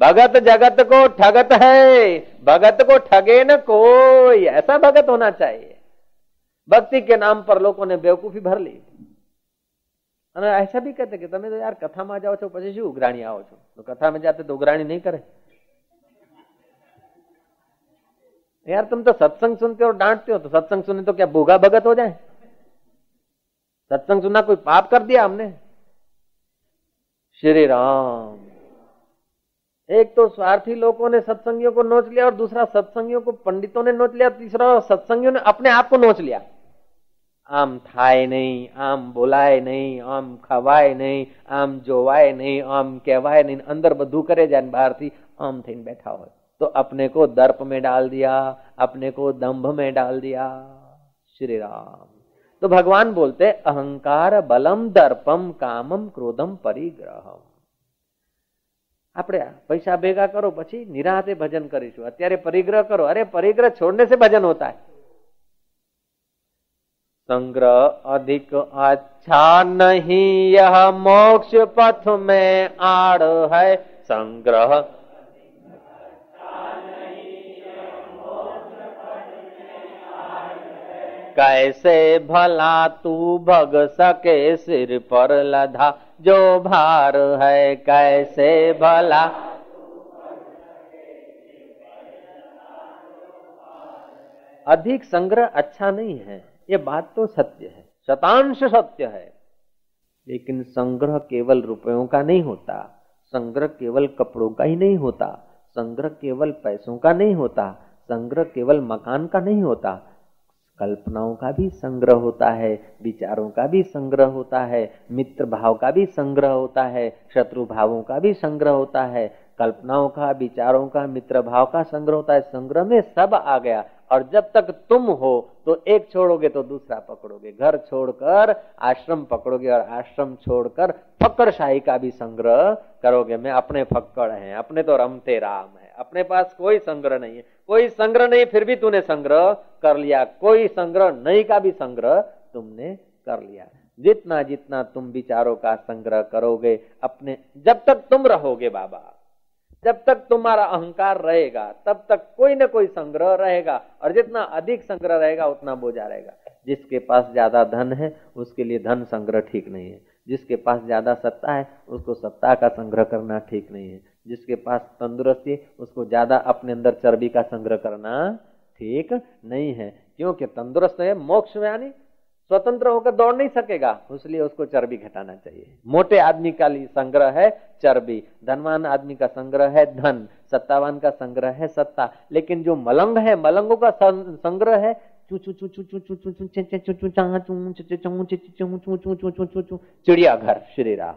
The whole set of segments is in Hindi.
भगत जगत को ठगत है भगत को ठगे न कोई ऐसा भगत होना चाहिए भक्ति के नाम पर लोगों ने बेवकूफी भर ली અને ऐसा भी कहते कि તમે તો યાર કથામાં જાઓ છો પછી શું ઉઘરાણી આવો છો તો કથામાં જાતે તો ઉઘરાણી नहीं करे यार तुम तो सत्संग सुनते हो डांटते हो तो सत्संग सुने तो क्या भूगा भगत हो जाए सत्संग सुनना कोई पाप कर दिया हमने श्री राम एक तो स्वार्थी लोगों ने सत्संगियों को नोच लिया और दूसरा सत्संगियों को पंडितों ने नोच लिया, तीसरा सत्संगियों ने अपने आप को नोच लिया। आम थाय नहीं, आम बोलाए नहीं, आम खवाए नहीं, आम जोवाए नहीं, आम कहवाए नहीं, अंदर बधु करे बाहर थी आम थी बैठा हो तो अपने को दर्प में डाल दिया, अपने को दंभ में डाल दिया। श्री राम। तो भगवान बोलते, अहंकार बलम दर्पम, कामम क्रोधम परिग्रहम। આપણે પૈસા ભેગા કરો પછી નિરાતે ભજન કરીશું અત્યારે પરિગ્રહ કરો અરે પરિગ્રહ છોડને से भजन होता है संग्रह अधिक अच्छा नहीं यह मोक्ष पथ में आड़ है संग्रह कैसे भला तू भग सके सिर पर लधा जो भार है कैसे भला। अधिक संग्रह अच्छा नहीं है, ये बात तो सत्य है, शतांश सत्य है। लेकिन संग्रह केवल रुपयों का नहीं होता, संग्रह केवल कपड़ों का ही नहीं होता, संग्रह केवल पैसों का नहीं होता, संग्रह केवल मकान का नहीं होता कल्पनाओं का भी संग्रह होता है, विचारों का भी संग्रह होता है, मित्र भाव का भी संग्रह होता है, शत्रु भावों का भी संग्रह होता है, कल्पनाओं का, विचारों का, मित्र भाव का संग्रह होता है, संग्रह में सब आ गया। और जब तक तुम हो तो एक छोड़ोगे तो दूसरा पकड़ोगे। घर छोड़कर आश्रम पकड़ोगे और आश्रम छोड़कर फक्कर शाही का भी संग्रह करोगे। मैं अपने फक्कड़ हैं, अपने तो रमते राम है। अपने पास कोई संग्रह नहीं है। कोई संग्रह नहीं, फिर भी तूने संग्रह कर लिया। कोई संग्रह नहीं का भी संग्रह तुमने कर लिया। जितना जितना तुम विचारों का संग्रह करोगे, अपने, जब तक तुम रहोगे बाबा, जब तक तुम्हारा अहंकार रहेगा, तब तक कोई ना कोई संग्रह रहेगा, और जितना अधिक संग्रह रहेगा, उतना बोझा रहेगा। जिसके पास ज़्यादा धन है, उसके लिए धन संग्रह ठीक नहीं है। जिसके पास ज़्यादा सत्ता है, उसको सत्ता का संग्रह करना ठीक नहीं है। जिसके पास तंदुरुस्ती उसको ज़्यादा अपने अंदर चर्बी का संग्रह करना ठीक नहीं है क्योंकि तंदुरुस्त है मोक्ष में यानी स्वतंत्र होकर दौड़ नहीं सकेगा इसलिए उसको चर्बी घटाना चाहिए मोटे आदमी का संग्रह है चर्बी धनवान आदमी का संग्रह है धन सत्तावान का संग्रह है सत्ता लेकिन जो मलंग है मलंगों का संग्रह है चिड़ियाघर श्री राम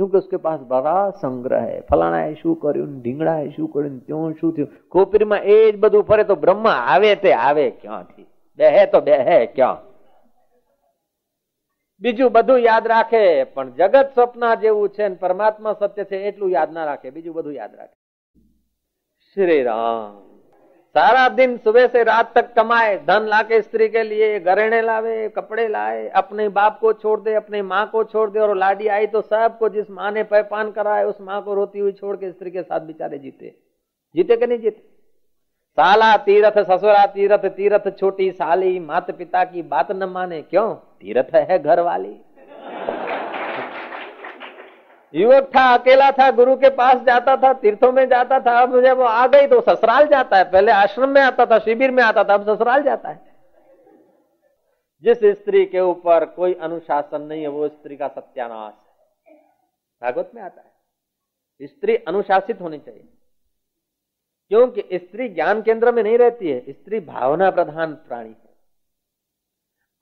क्योंकि उसके पास બરા સંગ્રહ હે ફલાણાએ શું કર્યું ઢીંગડાએ શું કર્યું ત્યાં શું થયું ખોપરીમાં એ જ બધું ફરે તો બ્રહ્મ આવે તે આવે ક્યાંથી બેહે તો બેહે ક્યાં બીજું બધું યાદ રાખે પણ જગત સપના જેવું છે પરમાત્મા સત્ય છે એટલું યાદ ના રાખે બીજું બધું યાદ રાખે શ્રી રામ सारा दिन सुबह से रात तक कमाए, धन लाके स्त्री के लिए गहने लावे, कपड़े लाए, अपने बाप को छोड़ दे, अपने माँ को छोड़ दे, और लाडी आई तो सबको जिस माँ ने पैपान कराए उस माँ को रोती हुई छोड़ के स्त्री के साथ बिचारे जीते। जीते कि नहीं जीते? साला तीरथ, ससुरा तीरथ तीरथ छोटी साली, माता पिता की बात न माने, क्यों? तीरथ है घर वाली युवक था, अकेला था, गुरु के पास जाता था, तीर्थों में जाता था, अब जब वो आ गई तो ससुराल जाता है, पहले आश्रम में आता था, शिविर में आता था, अब ससुराल जाता है। जिस स्त्री के ऊपर कोई अनुशासन नहीं है, वो स्त्री का सत्यानाश है। भागवत में आता है। स्त्री अनुशासित होनी चाहिए। क्योंकि स्त्री ज्ञान केंद्र में नहीं रहती है, स्त्री भावना प्रधान प्राणी।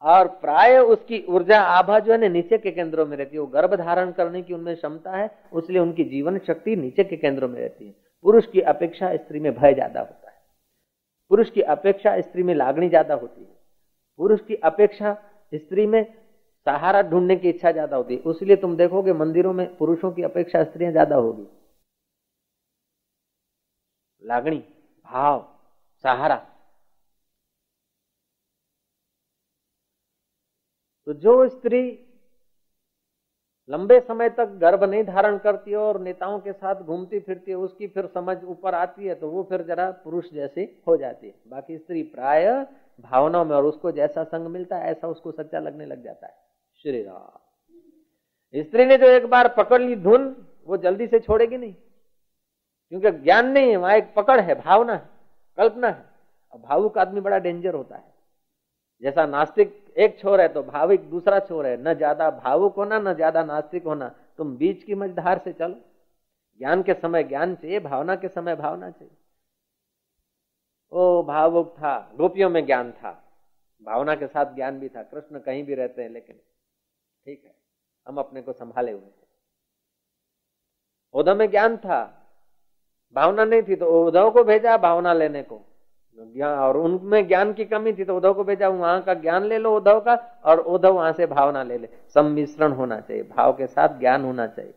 और प्राय उसकी ऊर्जा आभा जो है ना नीचे के केंद्रों में रहती है, वो गर्भ धारण करने की उनमें क्षमता है, उसलिए उनकी जीवन शक्ति नीचे के केंद्रों में रहती है। पुरुष की अपेक्षा स्त्री में भय ज़्यादा होता है। पुरुष की अपेक्षा स्त्री में लागणी ज़्यादा होती है। पुरुष की अपेक्षा स्त्री में सहारा ढूँढने की इच्छा ज़्यादा होती है। उसलिए तुम देखोगे मंदिरों में पुरुषों की अपेक्षा स्त्रियाँ ज़्यादा होगी। लागणी, भाव, सहारा तो जो स्त्री लंबे समय तक गर्भ नहीं धारण करती है और नेताओं के साथ घूमती फिरती है, उसकी फिर समझ ऊपर आती है तो वो फिर जरा पुरुष जैसी हो जाती है। बाकी स्त्री प्राय भावनाओं में और उसको जैसा संग मिलता है, ऐसा उसको सच्चा लगने लग जाता है। श्री राम। स्त्री ने जो एक बार पकड़ ली धुन, वो जल्दी से छोड़ेगी नहीं। क्योंकि ज्ञान नहीं है, वहाँ एक पकड़ है, भावना है, कल्पना है। भावुक आदमी बड़ा डेंजर होता है। जैसा नास्तिक एक छोर है तो भाविक दूसरा छोर है। न ज़्यादा भावुक होना, न ज़्यादा नास्तिक होना। तुम बीच की मझधार से चलो। ज्ञान के समय ज्ञान चाहिए, भावना के समय भावना चाहिए। ओ भावुक था, गोपियों में ज्ञान था। भावना के साथ ज्ञान भी था। कृष्ण कहीं भी रहते हैं, लेकिन ठीक है, हम अपने को संभाले हुए थे उद्धव में ज्ञान था। भावना नहीं थी तो उद्धव को भेजा भावना लेने को। ज्ञान, और उनमें ज्ञान की कमी थी तो उद्धव को भेजा, वहाँ का ज्ञान ले लो उद्धव का, और उद्धव वहाँ से भावना ले ले। सम्मिश्रण होना चाहिए, भाव के साथ ज्ञान होना चाहिए।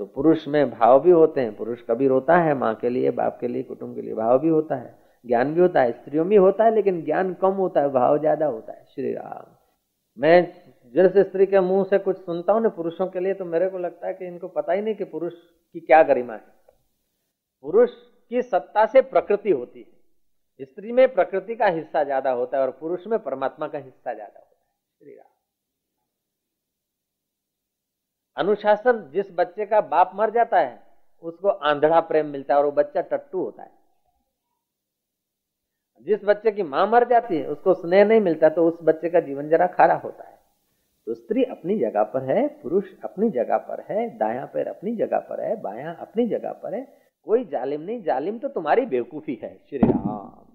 तो पुरुष में भाव भी होते हैं, पुरुष कभी रोता है, माँ के लिए, बाप के लिए, कुटुंब के लिए भाव भी होता है, ज्ञान भी होता है, स्त्रियों में होता है, लेकिन ज्ञान कम होता है, भाव ज़्यादा होता है। श्री राम। मैं जिस स्त्री के मुँह से कुछ सुनता हूँ ना, पुरुषों के लिए तो मेरे को लगता है कि इनको पता ही नहीं कि पुरुष की क्या गरिमा है। पुरुष की सत्ता से प्रकृति होती है। स्त्री में प्रकृति का हिस्सा ज़्यादा होता है और पुरुष में परमात्मा का हिस्सा ज़्यादा होता है। श्री राम। अनुशासन, जिस बच्चे का बाप मर जाता है, उसको आंधड़ा प्रेम मिलता है और वो बच्चा टट्टू होता है। जिस बच्चे की माँ मर जाती है, उसको स्नेह नहीं मिलता तो उस बच्चे का जीवन जरा खरा होता है। तो स्त्री अपनी जगह पर है, पुरुष अपनी जगह पर है, दाया पैर अपनी जगह पर है, बाया अपनी जगह पर है। कोई जालिम नहीं, जालिम तो तुम्हारी बेवकूफ़ी है, श्री राम।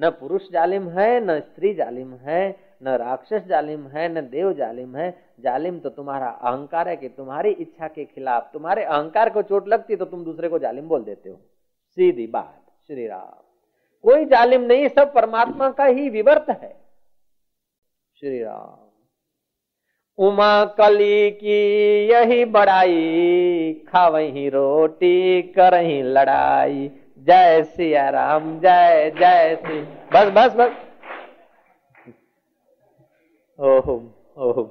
न पुरुष जालिम है, न स्त्री जालिम है, न राक्षस जालिम है, न देव जालिम है। जालिम तो तुम्हारा अहंकार है कि तुम्हारी इच्छा के खिलाफ, तुम्हारे अहंकार को चोट लगती तो तुम दूसरे को जालिम बोल देते हो। सीधी बात, श्री राम। कोई जालिम नहीं, सब परमात्मा का ही विवर्त है। श्री राम। उमा कली की यही बड़ाई, खावही रोटी, करही लड़ाई। जय सिया राम जय जय श्री बस बस बस। ओहो ओहो।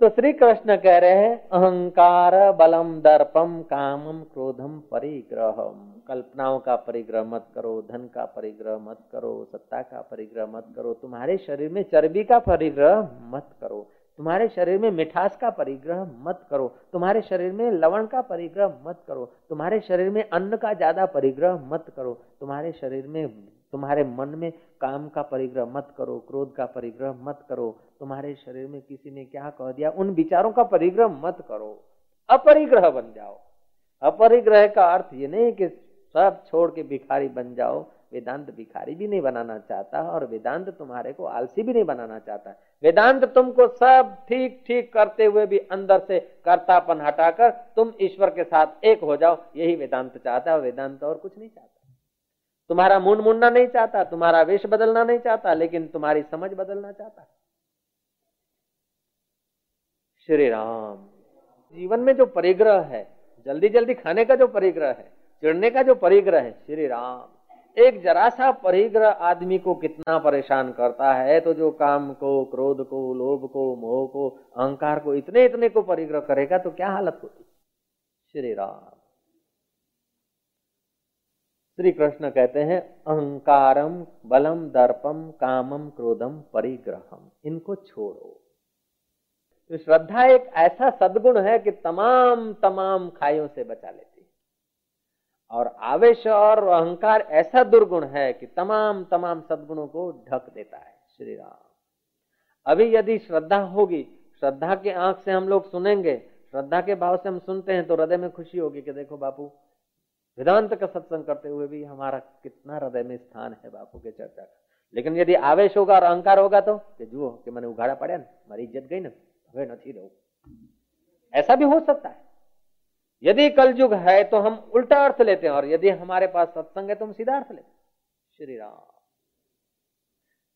तो श्री कृष्ण कह रहे हैं, अहंकार बलम दर्पम कामम क्रोधम परिग्रहम। कल्पनाओं का परिग्रह मत करो, धन का परिग्रह मत करो, सत्ता का परिग्रह मत करो, तुम्हारे शरीर में चर्बी का परिग्रह मत करो। तुम्हारे शरीर में मिठास का परिग्रह मत करो। तुम्हारे शरीर में लवण का परिग्रह मत करो। तुम्हारे शरीर में अन्न का ज़्यादा परिग्रह मत करो। तुम्हारे शरीर में, तुम्हारे मन में काम का परिग्रह मत करो, क्रोध का परिग्रह मत करो। तुम्हारे शरीर में किसी ने क्या कह दिया, उन विचारों का परिग्रह मत करो। अपरिग्रह बन जाओ। अपरिग्रह का अर्थ ये नहीं कि सब छोड़ के भिखारी बन जाओ। वेदांत भिखारी भी नहीं बनाना चाहता और वेदांत तुम्हारे को आलसी भी नहीं बनाना चाहता। वेदांत तुमको सब ठीक ठीक करते हुए भी अंदर से कर्तापन हटाकर तुम ईश्वर के साथ एक हो जाओ, यही वेदांत चाहता है वेदांत और कुछ नहीं चाहता। तुम्हारा मुंड मुंडना नहीं चाहता, तुम्हारा वेश बदलना नहीं चाहता, लेकिन तुम्हारी समझ बदलना चाहता। श्री राम, जीवन में जो परिग्रह है जल्दी जल्दी खाने का जो परिग्रह है चिड़ने का जो परिग्रह है, श्री राम, एक जरा सा परिग्रह आदमी को कितना परेशान करता है? तो जो काम को, क्रोध को, लोभ को, मोह को, अहंकार को इतने इतने को परिग्रह करेगा तो क्या हालत होती? श्री राम। श्री कृष्ण कहते हैं, अहंकारम, बलम, दर्पम, कामम, क्रोधम, परिग्रहम, इनको छोड़ो। तो श्रद्धा एक ऐसा सदगुण है कि तमाम तमाम खाइयों से बचा लेती और आवेश और अहंकार ऐसा दुर्गुण है कि तमाम तमाम सदगुणों को ढक देता है। श्री राम। अभी यदि श्रद्धा होगी, श्रद्धा के आँख से हम लोग सुनेंगे, श्रद्धा के भाव से हम सुनते हैं तो हृदय में खुशी होगी कि देखो बापू, वेदांत का सत्संग करते हुए भी हमारा कितना हृदय में स्थान है बापू के चर्चा का। लेकिन यदि आवेश होगा और अहंकार होगा तो कि जुओ कि मैंने उघाड़ा पड़ा ना हमारी इज़्ज़त गई ना तो हमें नहीं रहो। ऐसा भी हो सकता है। यदि कलयुग है तो हम उल्टा अर्थ लेते हैं, और यदि हमारे पास सत्संग है तो हम सीधा अर्थ लेते हैं। श्री राम।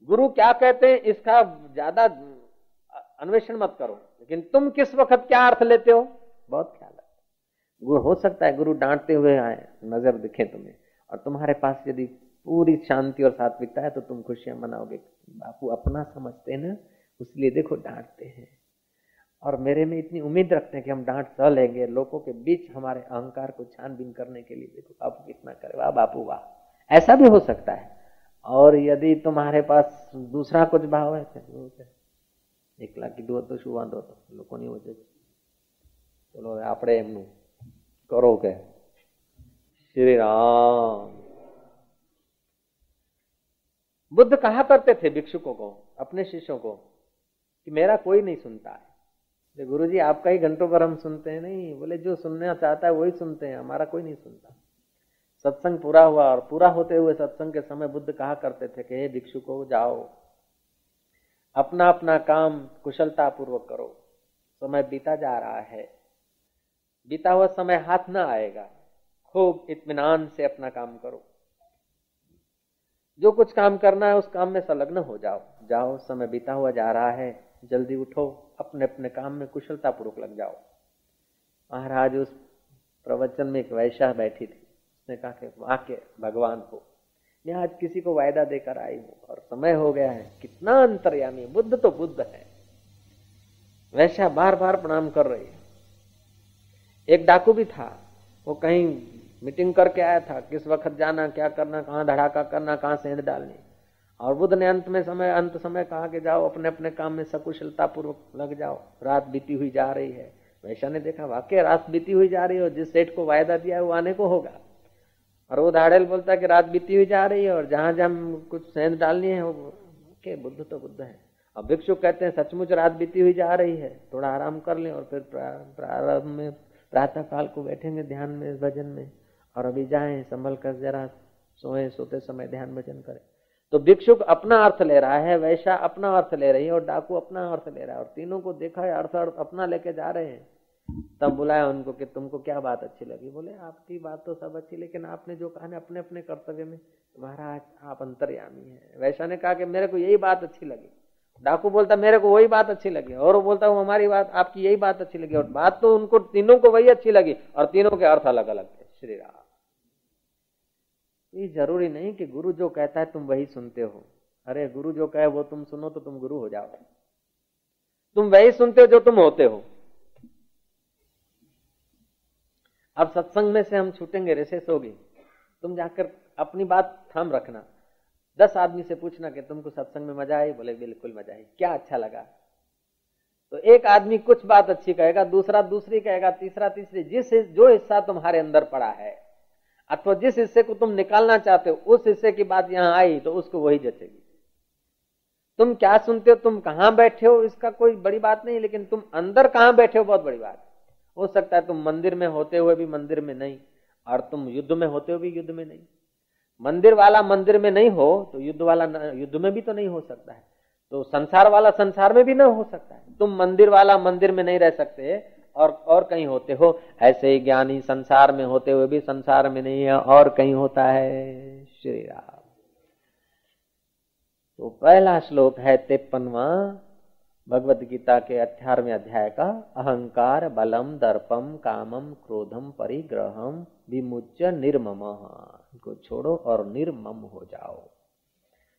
गुरु क्या कहते हैं, इसका ज़्यादा अन्वेषण मत करो, लेकिन तुम किस वक्त क्या अर्थ लेते हो? बहुत ख्याल है गुरु, हो सकता है गुरु डांटते हुए आए, नज़र दिखे तुम्हें, और तुम्हारे पास यदि पूरी शांति और सात्विकता है तो तुम खुशियाँ मनाओगे। बापू अपना समझते हैं ना इसलिए देखो डांटते हैं। और मेरे में इतनी उम्मीद रखते हैं कि हम डांट सह लेंगे लोगों के बीच हमारे अहंकार को छानबीन करने के लिए देखो बापू कितना करे वाह बापू वाह ऐसा भी हो सकता है और यदि तुम्हारे पास दूसरा कुछ भाव है तो એકલા કીધું હતું શું વાંધો હતો લોકોની વચ્ચે ચલો આપણે એમનું કરો કે श्री राम बुद्ध कहा करते थे भिक्षुकों को अपने शिष्यों को कि मेरा कोई नहीं सुनता है गुरु जी आपका ही घंटों पर हम सुनते हैं, नहीं, बोले, जो सुनना चाहता है वही सुनते हैं, हमारा कोई नहीं सुनता। सत्संग पूरा हुआ और पूरा होते हुए सत्संग के समय बुद्ध कहा करते थे कि, हे भिक्षुको, जाओ। अपना अपना काम कुशलता पूर्वक करो। समय बीता जा रहा है। बीता हुआ समय हाथ ना आएगा। खूब इत्मीनान से अपना काम करो। जो कुछ काम करना है, उस काम में संलग्न हो जाओ। जाओ, समय बीता हुआ जा रहा है। जल्दी उठो। अपने अपने काम में कुशलता पूर्वक लग जाओ। महाराज उस प्रवचन में एक वैशा बैठी थी। उसने कहा कि वाक्य भगवान को, मैं आज किसी को वायदा देकर आई हूँ और समय हो गया है। कितना अंतर्यामी, बुद्ध तो बुद्ध है। वैशा बार बार प्रणाम कर रही है। एक डाकू भी था। वो कहीं मीटिंग करके आया था। किस वक्त जाना, क्या करना, कहाँ धड़ाका करना, कहाँ सेंध डालनी। और बुद्ध ने अंत में समय, अंत समय कहा कि जाओ, अपने अपने काम में सकुशलता पूर्वक लग जाओ। रात बीती हुई जा रही है। वैशा ने देखा, वाकई रात बीती हुई जा रही हो जिस सेठ को वायदा दिया है, वो आने को होगा। और वो धाड़ेल बोलता है कि रात बीती हुई जा रही है और जहाँ जहाँ कुछ सेंध डालनी है, वो के बुद्ध तो बुद्ध है। अब भिक्षु कहते हैं, सचमुच रात बीती हुई जा रही है, थोड़ा आराम कर लें और फिर प्रारंभ में प्रातः काल को बैठेंगे ध्यान में, भजन में। और अभी जाएँ, संभल कर जरा सोए, सोते समय ध्यान भजन करें। तो भिक्षुक अपना अर्थ ले रहा है वैशा अपना अर्थ ले रही है और डाकू अपना अर्थ ले रहा है और तीनों को देखा है, अर्थ अर्थ अपना लेके जा रहे हैं। तब बुलाया उनको कि तुमको क्या बात अच्छी लगी? बोले, आपकी बात तो सब अच्छी, लेकिन आपने जो कहा ना, अपने अपने कर्तव्य में महाराज आप अंतर्यामी है। वैशा ने कहा कि मेरे को यही बात अच्छी लगी। डाकू बोलता, मेरे को वही बात अच्छी लगी। और वो बोलता हूँ हमारी बात, आपकी यही बात अच्छी लगी। और बात तो उनको, तीनों को वही अच्छी लगी। और तीनों के अर्थ अलग अलग थे। श्री राम। ये ज़रूरी नहीं कि गुरु जो कहता है तुम वही सुनते हो। अरे, गुरु जो कहे वो तुम सुनो तो तुम गुरु हो जाओ। तुम वही सुनते हो जो तुम होते हो। अब सत्संग में से हम छूटेंगे रिसेस होगी। तुम जाकर अपनी बात थाम रखना। दस आदमी से पूछना कि तुमको सत्संग में मज़ा आई? बोले, बिल्कुल मज़ा आई। क्या अच्छा लगा। तो एक आदमी कुछ बात अच्छी कहेगा, दूसरा दूसरी कहेगा, तीसरा तीसरी। जिस जो हिस्सा तुम्हारे अंदर पड़ा है। अथवा जिस हिस्से को तुम निकालना चाहते हो, उस हिस्से की बात यहाँ आई तो उसको वही जचेगी। तुम क्या सुनते हो? तुम कहाँ बैठे हो? इसका कोई बड़ी बात नहीं, लेकिन तुम अंदर कहाँ बैठे हो? बहुत बड़ी बात। हो सकता है तुम मंदिर में होते हुए भी मंदिर में नहीं, और तुम युद्ध में होते हुए भी युद्ध में नहीं। मंदिर वाला मंदिर में नहीं हो तो युद्ध वाला युद्ध में भी तो नहीं हो सकता है। तो संसार वाला संसार में भी ना हो सकता है। तुम मंदिर वाला मंदिर में नहीं रह सकते। और और कहीं होते हो। ऐसे ही ज्ञानी संसार में होते हुए भी संसार में नहीं है, और कहीं होता है श्री राम। तो पहला श्लोक है तिप्पनवा भगवत गीता के अठारहवें अध्याय का, अहंकार बलम दर्पम कामम क्रोधम परिग्रहम विमुच निर्मम। को छोड़ो और निर्मम हो जाओ।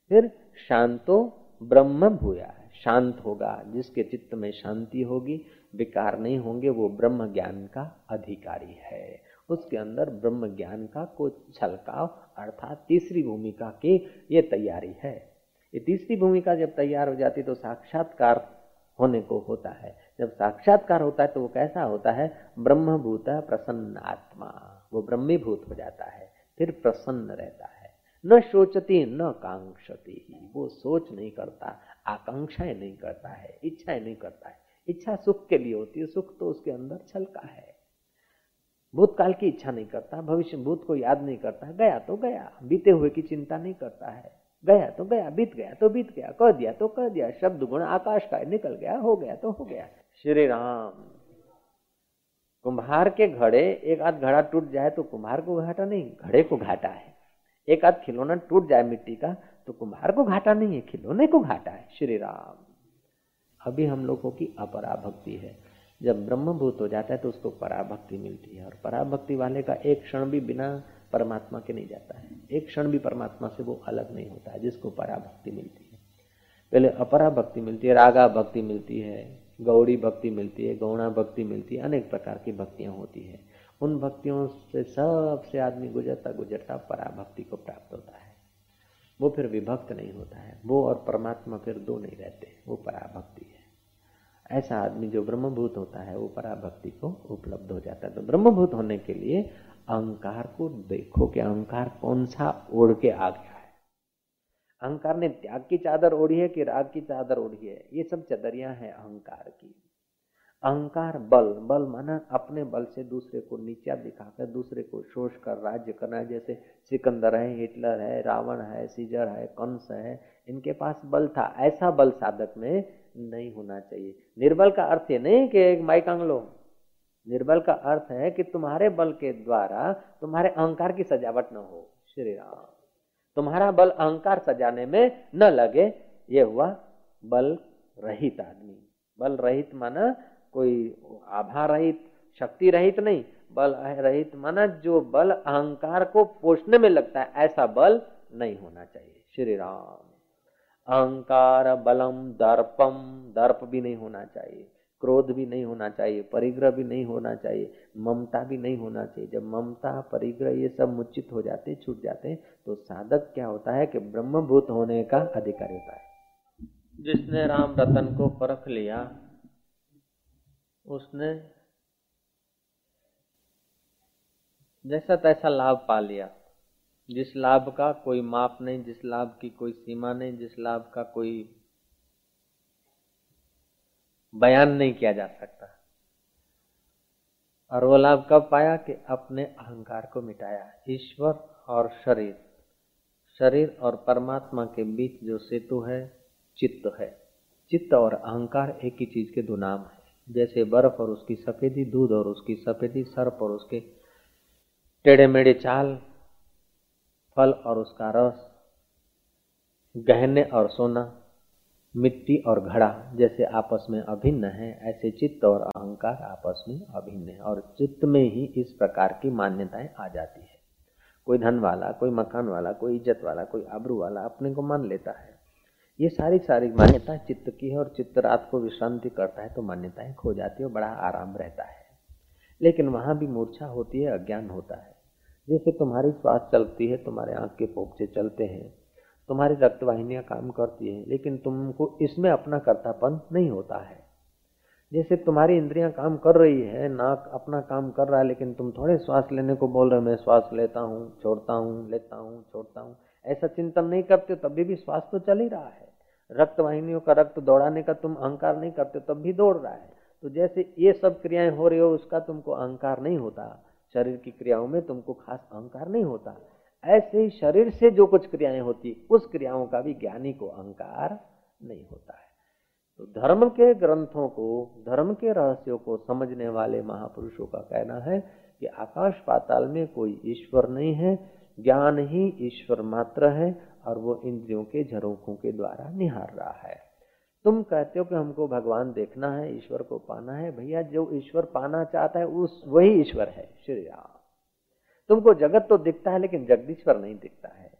फिर शांतो ब्रह्म भूया शांत होगा, जिसके चित्त में शांति होगी। विकार नहीं होंगे, वो ब्रह्म ज्ञान का अधिकारी है। उसके अंदर ब्रह्म ज्ञान का कुछ छलकाव, अर्थात तीसरी भूमिका की ये तैयारी है। ये तीसरी भूमिका जब तैयार हो जाती तो साक्षात्कार होने को होता है। जब साक्षात्कार होता है तो वो कैसा होता है? ब्रह्मभूत प्रसन्न आत्मा वो ब्रह्मीभूत हो जाता है, फिर प्रसन्न रहता है। न सोचती न कांक्षती। वो सोच नहीं करता, आकांक्षाएँ नहीं करता है, इच्छाएँ नहीं करता है। इच्छा सुख के लिए होती है। सुख तो उसके अंदर छलका है। भूतकाल की इच्छा नहीं करता, भविष्य भूत को याद नहीं करता गया तो गया, बीते हुए की चिंता नहीं करता है। गया तो गया, बीत गया तो बीत गया, कह दिया तो कह दिया, शब्द गुण आकाश का निकल गया, हो गया तो हो गया। श्री राम। कुम्हार के घड़े, एक आध घड़ा टूट जाए तो कुम्हार को घाटा नहीं, घड़े को घाटा है। एक आध खिलौना टूट जाए मिट्टी का तो कुम्हार को घाटा नहीं है, खिलौने को घाटा है। श्री राम। अभी हम लोगों की अपराभक्ति है। जब ब्रह्मभूत हो जाता है तो उसको पराभक्ति मिलती है और पराभक्ति वाले का एक क्षण भी बिना परमात्मा के नहीं जाता है। एक क्षण भी परमात्मा से वो अलग नहीं होता है, जिसको पराभक्ति मिलती है। पहले अपरा भक्ति मिलती है, रागा भक्ति मिलती है गौड़ी भक्ति मिलती है, गौणा भक्ति मिलती है, अनेक प्रकार की भक्तियाँ होती है। उन भक्तियों से सबसे आदमी गुजरता गुजरता पराभक्ति को प्राप्त होता है। वो फिर विभक्त नहीं होता है, वो और परमात्मा फिर दो नहीं रहते, वो पराभक्ति है। ऐसा आदमी जो ब्रह्मभूत होता है, वो पराभक्ति को उपलब्ध हो जाता है। तो ब्रह्मभूत होने के लिए अहंकार को देखो कि अहंकार कौन सा ओढ़ के आ गया है। अहंकार ने त्याग की चादर ओढ़ी है कि राग की चादर ओढ़ी है? ये सब चदरिया है अहंकार की। अहंकार बल बल माना अपने बल से दूसरे को नीचा दिखाकर, दूसरे को शोष कर, राज्य करना जैसे सिकंदर है, हिटलर है, रावण है, सीजर है, कंस है, इनके पास बल था। ऐसा बल साधक में नहीं होना चाहिए। निर्बल का अर्थ ये नहीं कि एक माइकांग लो। निर्बल का अर्थ है कि तुम्हारे बल के द्वारा तुम्हारे अहंकार की सजावट न हो। श्री राम। तुम्हारा बल अहंकार सजाने में न लगे, ये हुआ बल रहित आदमी। बल रहित माना कोई आभा रहित, शक्ति रहित नहीं। बल रहित माना जो बल अहंकार को पोषने में लगता है, ऐसा बल नहीं होना चाहिए। श्री राम। अहंकार बलम दर्पम, दर्प भी नहीं होना चाहिए, क्रोध भी नहीं होना चाहिए, परिग्रह भी नहीं होना चाहिए, ममता भी नहीं होना चाहिए। जब ममता, परिग्रह ये सब मुचित हो जाते, छूट जाते तो साधक क्या होता है कि ब्रह्मभूत होने का अधिकारी होता है। जिसने राम रतन को परख लिया, उसने जैसा तैसा लाभ पा लिया। जिस लाभ का कोई माप नहीं, जिस लाभ की कोई सीमा नहीं, जिस लाभ का कोई बयान नहीं किया जा सकता। और वो लाभ कब पाया? कि अपने अहंकार को मिटाया। ईश्वर और शरीर। शरीर और परमात्मा के बीच जो सेतु है, चित्त है। चित्त और अहंकार एक ही चीज़ के दो नाम है। जैसे बर्फ़ और उसकी सफेदी, दूध और उसकी सफेदी, सर्प और उसके टेढ़े मेढ़े चाल फल और उसका रस, गहने और सोना, मिट्टी और घड़ा जैसे आपस में अभिन्न है, ऐसे चित्त और अहंकार आपस में अभिन्न है और चित्त में ही इस प्रकार की मान्यताएँ आ जाती है। कोई धन वाला, कोई मकान वाला, कोई इज़्ज़त वाला, कोई आबरू वाला अपने को मान लेता है। ये सारी सारी मान्यताएँ चित्त की है और चित्त रात को विश्रांति करता है तो मान्यताएँ खो जाती है और बड़ा आराम रहता है। लेकिन वहाँ भी मूर्छा होती है, अज्ञान होता है। जैसे तुम्हारी श्वास चलती है, तुम्हारे आँख के पोपचे चलते हैं, तुम्हारी रक्तवाहिनियाँ काम करती है, लेकिन तुमको इसमें अपना कर्तापन नहीं होता है। जैसे तुम्हारी इंद्रियाँ काम कर रही है, नाक अपना काम कर रहा है, लेकिन तुम थोड़े श्वास लेने को बोल रहे हो, मैं श्वास लेता हूँ, छोड़ता हूँ, लेता हूँ, छोड़ता हूँ, ऐसा चिंतन नहीं करते हो तभी भी श्वास तो चल ही रहा है। रक्त वाहिनियों का रक्त दौड़ाने का तुम अहंकार नहीं करते, तब भी दौड़ रहा है। तो जैसे ये सब क्रियाएँ हो रही हो, उसका तुमको अहंकार नहीं होता। शरीर की क्रियाओं में तुमको खास अहंकार नहीं होता। ऐसे ही शरीर से जो कुछ क्रियाएँ होती, उस क्रियाओं का भी ज्ञानी को अहंकार नहीं होता है। तो धर्म के ग्रंथों को, धर्म के रहस्यों को समझने वाले महापुरुषों का कहना है कि आकाश पाताल में कोई ईश्वर नहीं है, ज्ञान ही ईश्वर मात्र है और वो इंद्रियों के झरोखों के द्वारा निहार रहा है। तुम कहते हो कि हमको भगवान देखना है, ईश्वर को पाना है, भैया जो ईश्वर पाना चाहता है, उस, वही ईश्वर है, श्री राम। तुमको जगत तो दिखता है, लेकिन जगदीश्वर नहीं दिखता है।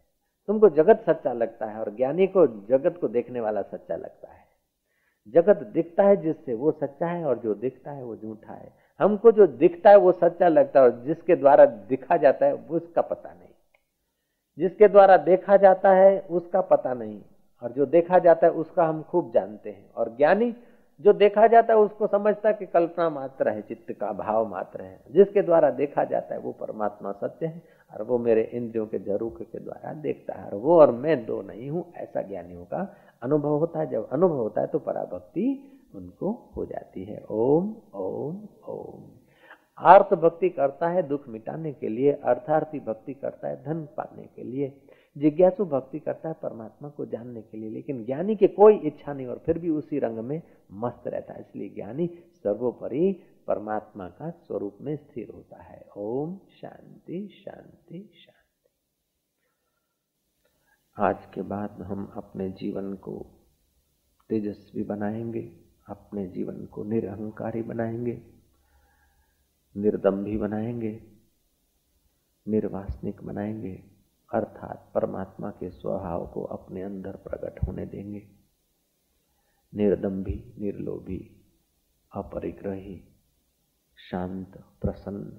तुमको जगत सच्चा लगता है और ज्ञानी को, जगत को देखने वाला सच्चा लगता है। जगत दिखता है जिससे वो सच्चा है और जो दिखता है वो झूठा है। हमको जो दिखता है वो सच्चा लगता है और जिसके द्वारा दिखा जाता है, उसका पता नहीं। जिसके द्वारा देखा जाता है, उसका पता नहीं। और जो देखा जाता है उसका हम खूब जानते हैं। और ज्ञानी जो देखा जाता है उसको समझता है कि कल्पना मात्र है, चित्त का भाव मात्र है। जिसके द्वारा देखा जाता है वो परमात्मा सत्य है और वो मेरे इंद्रियों के ज़रूर के द्वारा देखता है। और वो और मैं दो नहीं हूँ, ऐसा ज्ञानियों का अनुभव होता है। जब अनुभव होता है तो पराभक्ति उनको हो जाती है। ओम ओम ओम। आर्थ भक्ति करता है, दुख मिटाने के लिए अर्थार्थी भक्ति करता है, धन पाने के लिए। जिज्ञासु भक्ति करता है परमात्मा को जानने के लिए, लेकिन ज्ञानी के कोई इच्छा नहीं, और फिर भी उसी रंग में मस्त रहता है। इसलिए ज्ञानी सर्वोपरि परमात्मा का स्वरूप में स्थिर होता है। ओम शांति शांति शांति। आज के बाद हम अपने जीवन को तेजस्वी बनाएँगे, अपने जीवन को निरहंकारी बनाएँगे, निर्दम्भी बनाएँगे, निर्वासनिक बनाएँगे। अर्थात परमात्मा के स्वभाव को अपने अंदर प्रकट होने देंगे। निर्दम्भी, निर्लोभी, अपरिग्रही, शांत, प्रसन्न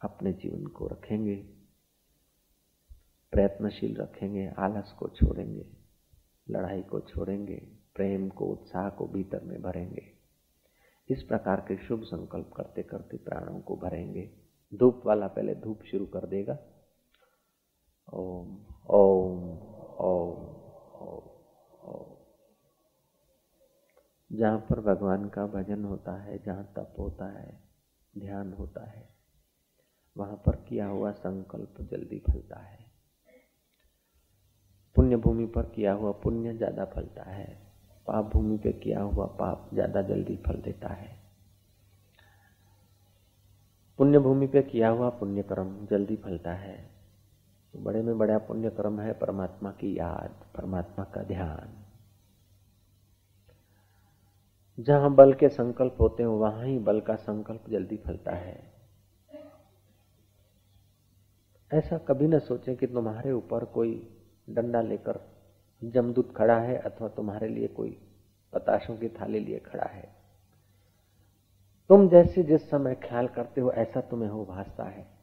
अपने जीवन को रखेंगे। प्रयत्नशील रखेंगे, आलस को छोड़ेंगे, लड़ाई को छोड़ेंगे, प्रेम को, उत्साह को भीतर में भरेंगे। इस प्रकार के शुभ संकल्प करते करते प्राणों को भरेंगे। धूप वाला पहले धूप शुरू कर देगा। ओम ओम ओम ओम जहाँ पर भगवान का भजन होता है, जहाँ तप होता है, ध्यान होता है, वहाँ पर किया हुआ संकल्प जल्दी फलता है। पुण्य भूमि पर किया हुआ पुण्य ज़्यादा फलता है। पाप भूमि पे किया हुआ पाप ज़्यादा जल्दी फल देता है। पुण्य भूमि पे किया हुआ पुण्य कर्म जल्दी फलता है। तो बड़े में बड़ा पुण्य कर्म है परमात्मा की याद, परमात्मा का ध्यान। जहाँ बल के संकल्प होते हैं, वहाँ ही बल का संकल्प जल्दी फलता है। ऐसा कभी ना सोचें कि तुम्हारे ऊपर कोई डंडा लेकर जमदूत खड़ा है अथवा तुम्हारे लिए कोई पताशों की थाली लिए खड़ा है। तुम जैसे जिस समय ख्याल करते हो, ऐसा तुम्हें हो भासता है।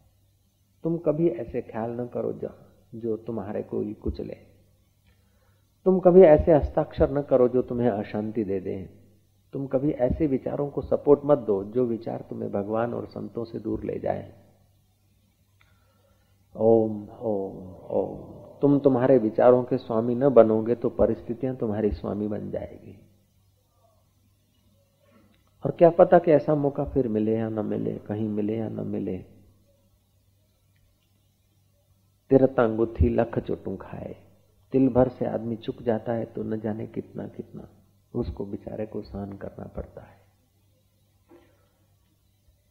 तुम कभी ऐसे ख्याल न करो जो, जो तुम्हारे कोई कुचले। तुम कभी ऐसे हस्ताक्षर न करो जो तुम्हें अशांति दे दे। तुम कभी ऐसे विचारों को सपोर्ट मत दो जो विचार तुम्हें भगवान और संतों से दूर ले जाए। ओम ओम ओम। तुम तुम्हारे विचारों के स्वामी न बनोगे तो परिस्थितियाँ तुम्हारी स्वामी बन जाएगी। और क्या पता कि ऐसा मौका फिर मिले या न मिले कहीं मिले या न मिले। तिरता गुत्थी लख चोटू खाए। तिल भर से आदमी चुक जाता है तो न जाने कितना कितना। उसको बेचारे को सहन करना पड़ता है।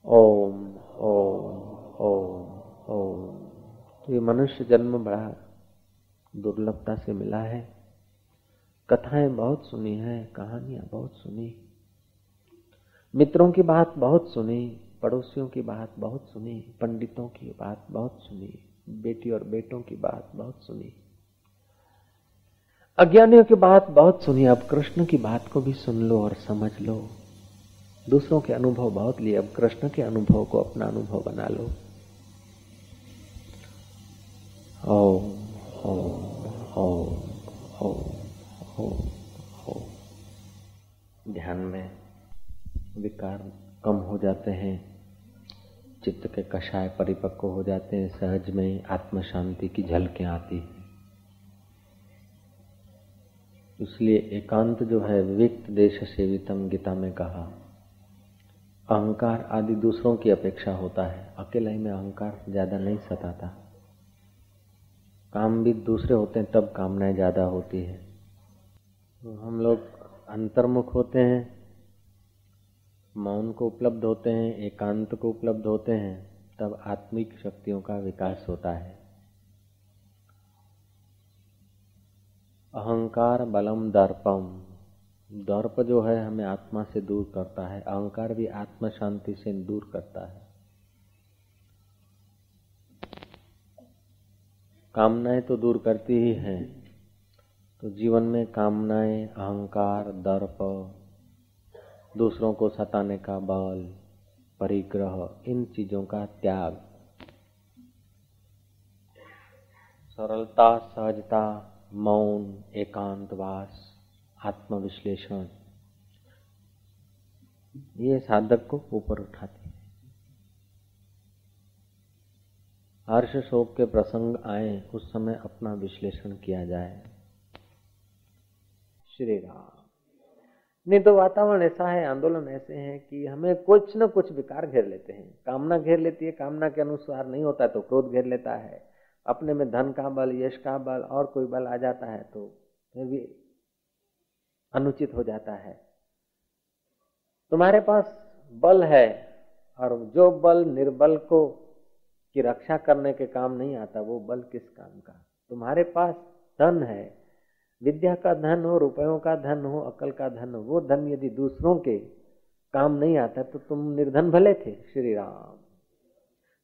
ओम ओम ओम ओम। तो ये मनुष्य जन्म बड़ा दुर्लभता से मिला है। कथाएँ बहुत सुनी है, कहानियाँ बहुत सुनी। मित्रों की बात बहुत सुनी, पड़ोसियों की बात बहुत सुनी, पंडितों की बात बहुत सुनी। बेटी और बेटों की बात बहुत सुनी। अज्ञानियों की बात बहुत सुनी, अब कृष्ण की बात को भी सुन लो और समझ लो। दूसरों के अनुभव बहुत लिए, अब कृष्ण के अनुभव को अपना अनुभव बना लो। ओम ओम ध्यान में विकार कम हो जाते हैं। चित्त के कषाय परिपक्व हो जाते हैं, सहज में ही आत्म शांति की झलकें आती हैं। इसलिए एकांत जो है, विविक्त देश सेवितम गीता में कहा, अहंकार आदि दूसरों की अपेक्षा होता है। अकेला ही में अहंकार ज़्यादा नहीं सताता। काम भी दूसरे होते हैं, तब कामनाएँ ज़्यादा होती है। तो हम लोग अंतर्मुख होते हैं मौन को उपलब्ध होते हैं, एकांत को उपलब्ध होते हैं, तब आत्मिक शक्तियों का विकास होता है। अहंकार बलम दर्पम। दर्प जो है, हमें आत्मा से दूर करता है। अहंकार भी आत्म शांति से दूर करता है। कामनाएँ तो दूर करती ही हैं। तो जीवन में कामनाएँ, अहंकार, दर्प दूसरों को सताने का बल, परिग्रह, इन चीज़ों का त्याग। सरलता, सहजता, मौन, एकांतवास, आत्मविश्लेषण, ये साधक को ऊपर उठाते हर्ष शोक के प्रसंग आए, उस समय अपना विश्लेषण किया जाए। श्री राम। नहीं तो वातावरण ऐसा है, आंदोलन ऐसे हैं कि हमें कुछ न कुछ विकार घेर लेते हैं। कामना घेर लेती है, कामना के अनुसार नहीं होता तो क्रोध घेर लेता है। अपने में धन का बल, यश का बल और कोई बल आ जाता है तो भी अनुचित हो जाता है। तुम्हारे पास बल है और जो बल निर्बल को की रक्षा करने के काम नहीं आता, वो बल किस काम का? तुम्हारे पास धन है विद्या का धन हो, रुपयों का धन हो, अकल का धन हो, वो धन यदि दूसरों के काम नहीं आता तो तुम निर्धन भले थे, श्री राम।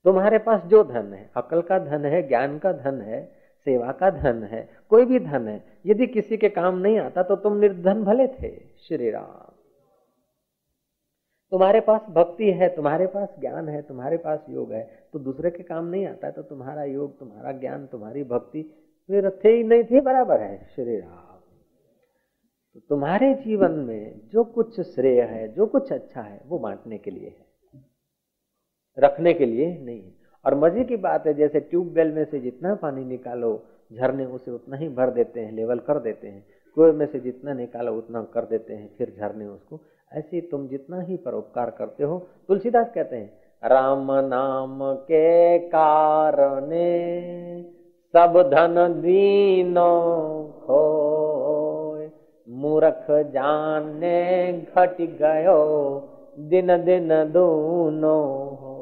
तुम्हारे पास जो धन है, अकल का धन है, ज्ञान का धन है, सेवा का धन है, कोई भी धन है, यदि किसी के काम नहीं आता तो तुम निर्धन भले थे, श्री राम। तुम्हारे पास भक्ति है, तुम्हारे पास ज्ञान है, तुम्हारे पास योग है तो दूसरे के काम नहीं आता तो तुम्हारा योग, तुम्हारा ज्ञान, तुम्हारी भक्ति फिर थे ही नहीं थे, बराबर है, श्री राम। तो तुम्हारे जीवन में जो कुछ श्रेय है, जो कुछ अच्छा है, वो बांटने के लिए है। रखने के लिए नहीं है। और मज़े की बात है, जैसे ट्यूबवेल में से जितना पानी निकालो, झरने उसे उतना ही भर देते हैं, लेवल कर देते हैं। कुएँ में से जितना निकालो, उतना कर देते हैं, फिर झरने उसको। ऐसे तुम जितना ही परोपकार करते हो, तुलसीदास कहते हैं, राम नाम के कारणे सब धन दीनो खो मूर्ख जाने घट गयो दिन दिन दूनो हो।